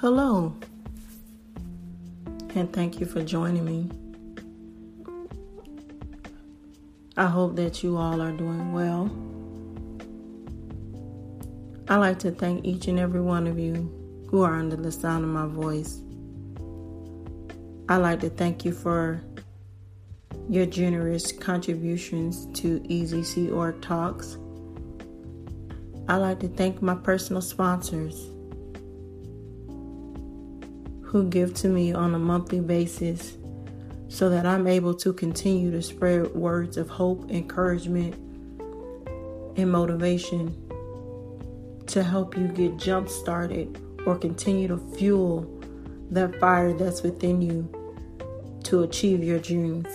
Hello, and thank you for joining me. I hope that you all are doing well. I like to thank each and every one of you who are under the sound of my voice. I like to thank you for your generous contributions to EZC Org Talks. I like to thank my personal sponsors who give to me on a monthly basis so that I'm able to continue to spread words of hope, encouragement, and motivation to help you get jump started or continue to fuel that fire that's within you to achieve your dreams.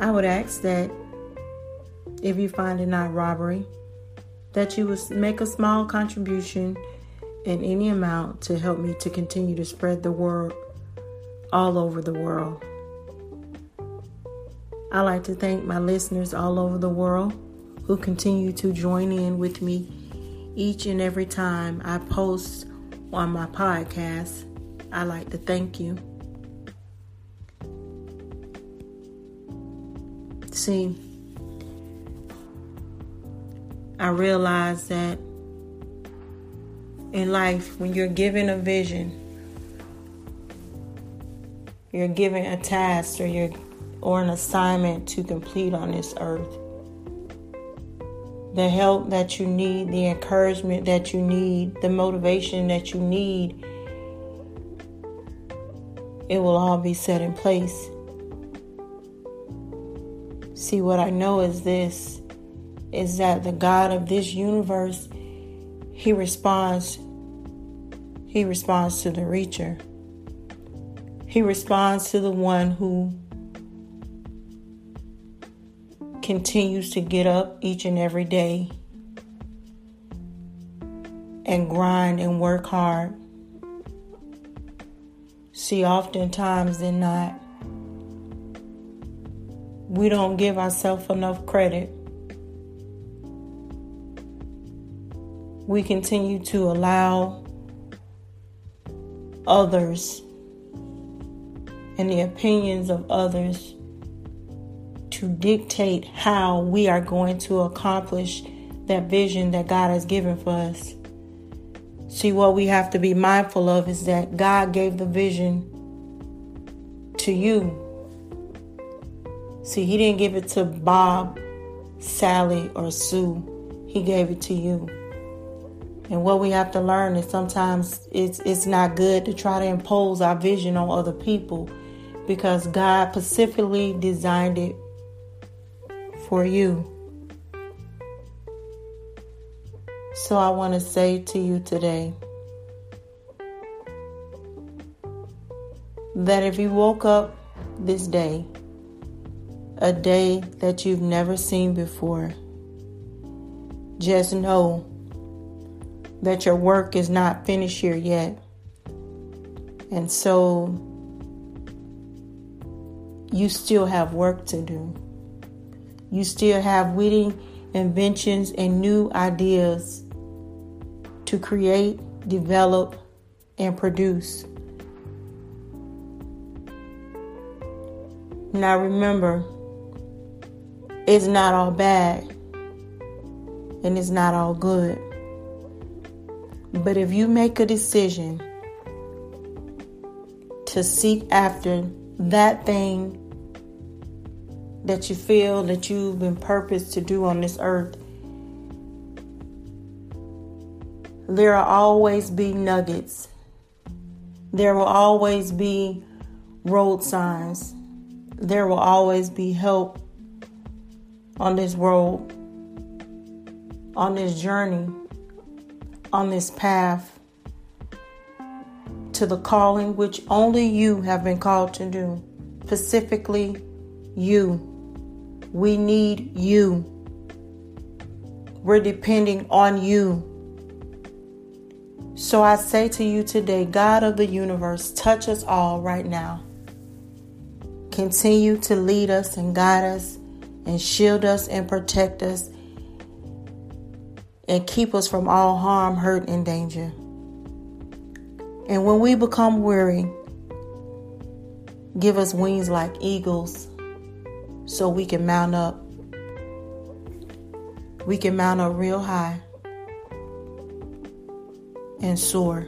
I would ask that if you find it not robbery, that you would make a small contribution in any amount to help me to continue to spread the word all over the world. I like to thank my listeners all over the world who continue to join in with me each and every time I post on my podcast. I like to thank you. See, I realize that in life, when you're given a vision, you're given a task or you're or an assignment to complete on this earth. The help that you need, the encouragement that you need, the motivation that you need, it will all be set in place. See, what I know is this is that the God of this universe, He responds. He responds to the reacher. He responds to the one who continues to get up each and every day and grind and work hard. See, oftentimes than not, we don't give ourselves enough credit. We continue to allow others and the opinions of others to dictate how we are going to accomplish that vision that God has given for us. See, what we have to be mindful of is that God gave the vision to you. See, He didn't give it to Bob, Sally, or Sue, He gave it to you. And what we have to learn is sometimes it's it's not good to try to impose our vision on other people because God specifically designed it for you. So I want to say to you today that if you woke up this day, a day that you've never seen before, just know that your work is not finished here yet. And so you still have work to do. You still have witty inventions and new ideas to create, develop, and produce. Now remember, it's not all bad and it's not all good. But if you make a decision to seek after that thing that you feel that you've been purposed to do on this earth, there will always be nuggets. There will always be road signs. There will always be help on this road, on this journey on this path to the calling which only you have been called to do. Specifically, you. We need you. We're depending on you. So I say to you today, God of the universe, touch us all right now. Continue to lead us and guide us and shield us and protect us and keep us from all harm, hurt, and danger. And when we become weary, give us wings like eagles so we can mount up. We can mount up real high and soar.